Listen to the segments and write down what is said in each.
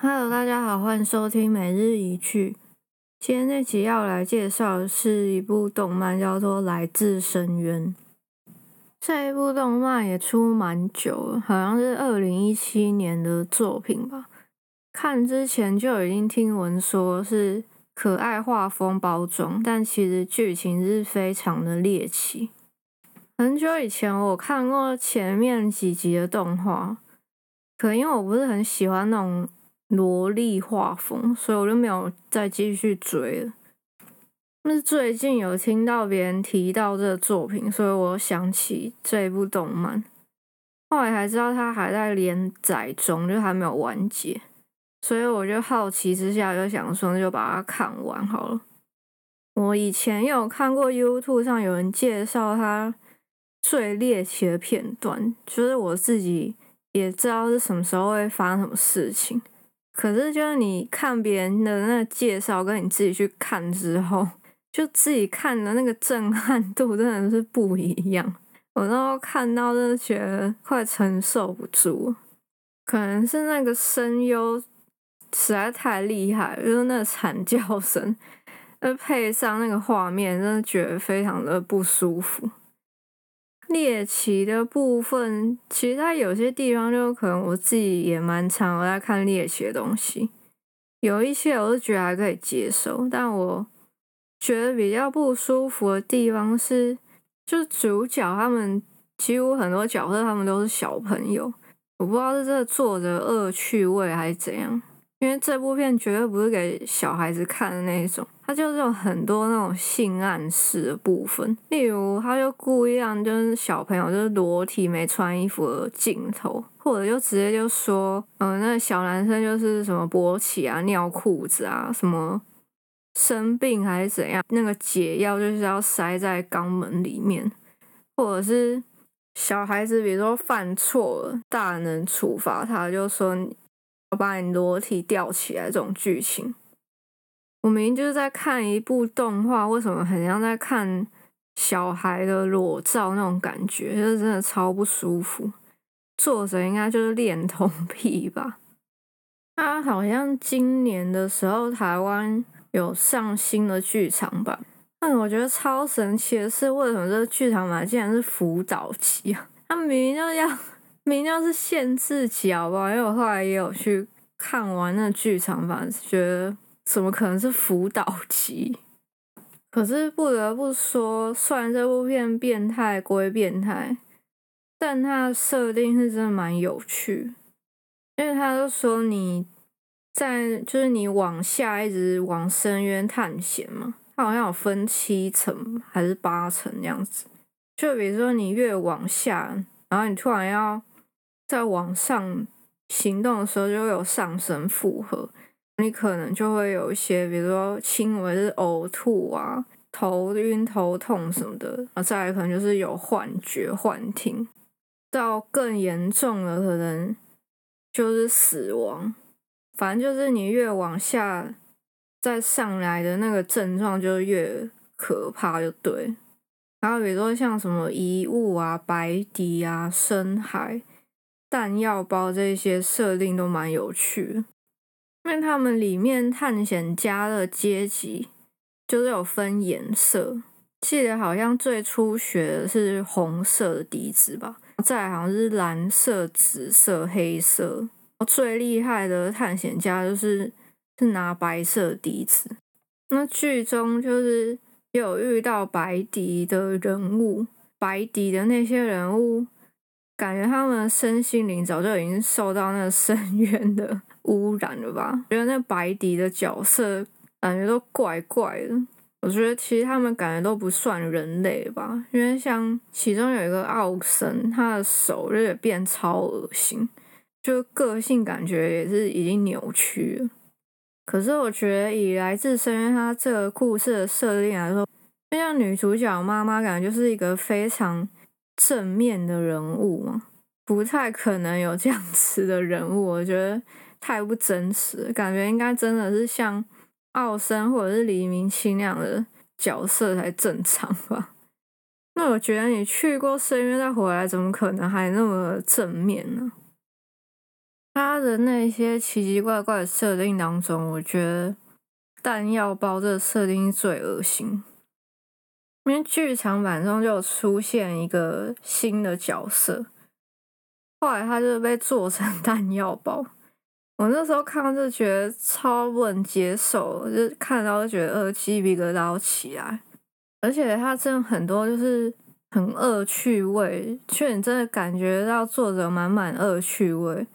Hello，大家好，欢迎收听每日一句。今天这集要来介绍的是一部动漫，叫做《来自深渊》。这一部动漫也出蛮久了，好像是二零一七年的作品吧。看之前就已经听闻说是可爱画风包装，但其实剧情是非常的猎奇。很久以前我看过前面几集的动画，可能因为我不是很喜欢那种。萝莉画风，所以我就没有再继续追了。但是最近有听到别人提到这个作品，所以我想起这一部动漫。后来才知道它还在连载中，就还没有完结。所以我就好奇之下就想说，就把它看完好了。我以前有看过 YouTube 上有人介绍它最猎奇的片段，就是我自己也知道是什么时候会发生什么事情。可是，就是你看别人的那个介绍，跟你自己去看之后，就自己看的那个震撼度真的是不一样。我那时候看到，真的觉得快承受不住。可能是那个声优实在太厉害，就是那个惨叫声，再配上那个画面，真的觉得非常的不舒服。猎奇的部分，其实它有些地方就可能我自己也蛮常我在看猎奇的东西，有一些我是觉得还可以接受，但我觉得比较不舒服的地方是，就主角他们几乎很多角色他们都是小朋友，我不知道是这个作者恶趣味还是怎样。因为这部片绝对不是给小孩子看的那一种，他就是有很多那种性暗示的部分，例如他就故意让就是小朋友就是裸体没穿衣服的镜头，或者就直接就说，嗯、那小男生就是什么勃起啊、尿裤子啊、什么生病还是怎样，那个解药就是要塞在肛门里面，或者是小孩子比如说犯错了，大人处罚他，就说。我把你裸体吊起来，这种剧情，我明明就是在看一部动画，为什么很像在看小孩的裸照那种感觉？就是真的超不舒服。作者应该就是恋童癖吧？他好像今年的时候台湾有上新的剧场版，但我觉得超神奇的是，为什么这个剧场版竟然是辅导级啊？他明明就要。明明是限制级，好不好？因为我后来也有去看完那剧场版，觉得怎么可能是辅导级？可是不得不说，虽然这部片变态归变态，但它的设定是真的蛮有趣。因为他就说你在就是你往下一直往深渊探险嘛，它好像有分七层还是八层这样子。就比如说你越往下，然后你突然要。在往上行动的时候，就会有上升负荷，你可能就会有一些，比如说轻微的呕吐啊、头晕、头痛什么的，啊，再来可能就是有幻觉、幻听，到更严重的可能就是死亡。反正就是你越往下再上来的那个症状就越可怕，就对。然后比如说像什么遗物啊、白笛啊、深海。弹药包这些设定都蛮有趣的，因为他们里面探险家的阶级就是有分颜色，记得好像最初学的是红色的笛子吧，再好像是蓝色、紫色、黑色，最厉害的探险家就是是拿白色笛子。那剧中就是有遇到白笛的人物，白笛的那些人物。感觉他们的身心灵早就已经受到那个深渊的污染了吧？觉得那白迪的角色感觉都怪怪的。我觉得其实他们感觉都不算人类吧，因为像其中有一个奥森，他的手就也变超恶心，就个性感觉也是已经扭曲了。可是我觉得以来自深渊他这个故事的设定来说，就像女主角妈妈，感觉就是一个非常。正面的人物嘛，不太可能有这样子的人物，我觉得太不真实，感觉应该真的是像奥森或者是黎明清那样的角色才正常吧。那我觉得你去过深渊再回来，怎么可能还那么正面呢？他的那些奇奇怪怪的设定当中，我觉得弹药包这个设定最恶心。因为剧场版中就出现一个新的角色，后来他就被做成 弹药包。我那时候看到就觉得超不能接受，就看到就觉得呃鸡皮疙瘩都起来。而且他真的很多就是很恶趣味，却你真的感觉到作者满满恶趣味，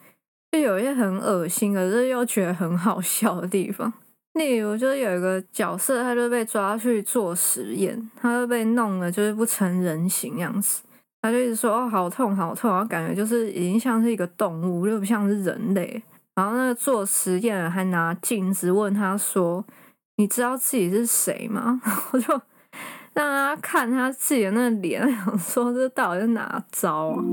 就有一些很恶心，可是又觉得很好笑的地方。例如，就是有一个角色，他就被抓去做实验，他就被弄了，就是不成人形样子。他就一直说：“哦，好痛，好痛！”然后感觉就是已经像是一个动物，又不像是人类。然后那个做实验的还拿镜子问他说：“你知道自己是谁吗？” 然后就让他看他自己的那个脸，想说这到底是哪招啊？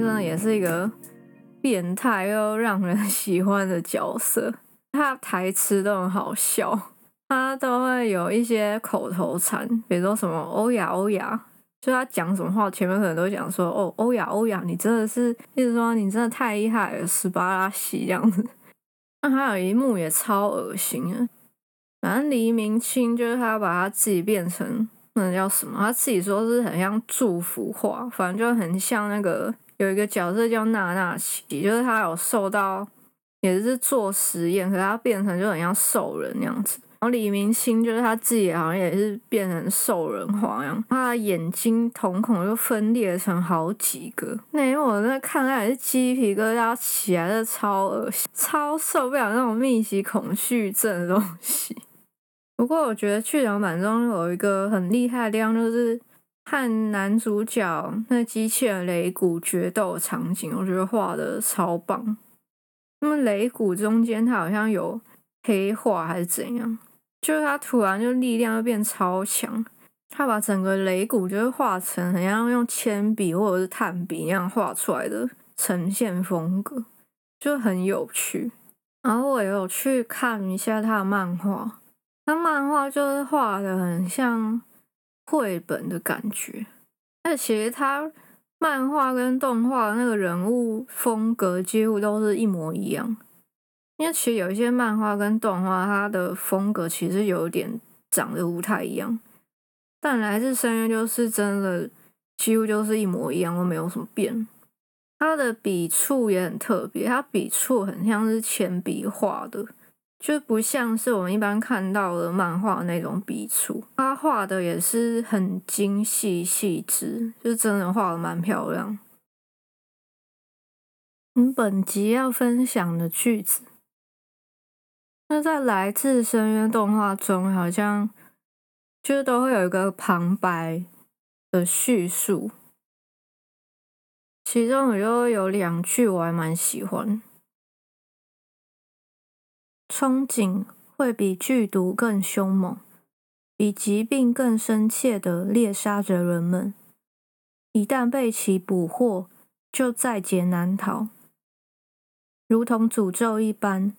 真的，也是一个变态又让人 喜欢的角色。他台词都很好笑，他都会有一些口头禅，比如说什么“欧雅欧雅”，就他讲什么话，前面可能都讲说“哦，欧雅欧雅”，你真的是，意思说你真的太厉害了，斯巴拉西这样子。那还有一幕也超恶心啊，反正黎明清就是他把他自己变成。那叫什么？他自己说是很像祝福话，反正就很像那个有一个角色叫娜娜奇，就是他有受到也是做实验，可是他变成就很像兽人那样子。然后李明星就是他自己好像也是变成兽人画样，他的眼睛瞳孔就分裂成好几个。那因为我在看，他也是鸡皮疙瘩起来的，超恶心，超受不了那种密集恐惧症的东西。不过我觉得剧场版中有一个很厉害的地方，就是和男主角那机器人雷古决斗场景，我觉得画的超棒。那么雷古中间他好像有黑化还是怎样，就是他突然就力量就变超强，他把整个雷古就是画成很像用铅笔或者是炭笔那样画出来的呈现风格，就很有趣。然后我也有去看一下他的漫画。他漫画就是画的很像绘本的感觉，那其实他漫画跟动画那个人物风格几乎都是一模一样。因为其实有一些漫画跟动画，它的风格其实有点长得不太一样，但来自深渊就是真的几乎就是一模一样，都没有什么变。他的笔触也很特别，他笔触很像是铅笔画的。就不像是我们一般看到的漫画那种笔触，他画的也是很精细细致，就真的画的蛮漂亮。嗯，本集要分享的句子，那在《来自深渊》动画中，好像就都会有一个旁白的叙述，其中我就有两句我还蛮喜欢。憧憬会比剧毒更凶猛，比疾病更深切地猎杀着人们。一旦被其捕获，就在劫难逃，如同诅咒一般。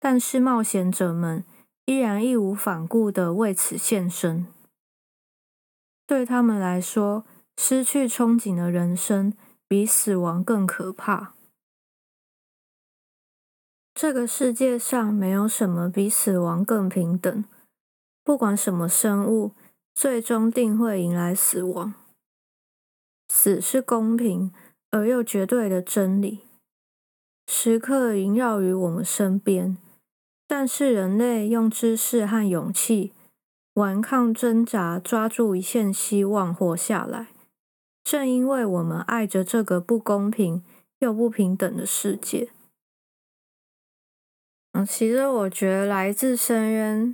但是冒险者们依然义无反顾地为此献身。对他们来说，失去憧憬的人生比死亡更可怕。这个世界上没有什么比死亡更平等。不管什么生物，最终定会迎来死亡。死是公平而又绝对的真理，时刻萦绕于我们身边。但是人类用知识和勇气顽抗挣扎，抓住一线希望活下来。正因为我们爱着这个不公平又不平等的世界。其实我觉得《来自深渊》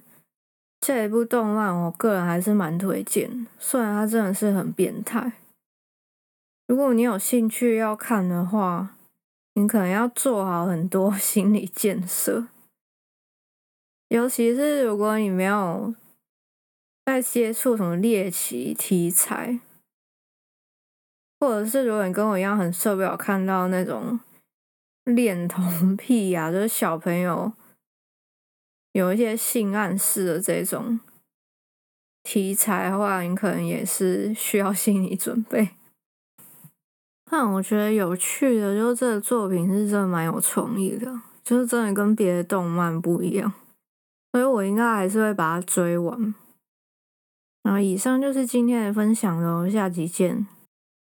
这一部动漫，我个人还是蛮推荐，虽然它真的是很变态。如果你有兴趣要看的话，你可能要做好很多 心理建设，尤其是如果你没有在接触什么猎奇题材，或者是如果你跟我一样很受不了看到那种恋童 癖呀、啊，就是小朋友有一些性暗示的这种题材的话，你可能也是需要 心理准备。但我觉得有趣的，就是这个作品是真的蛮有创意的，就是真的跟别的动漫不一样，所以我应该还是会把它追完。然后以上就是今天的分享喽，下集见。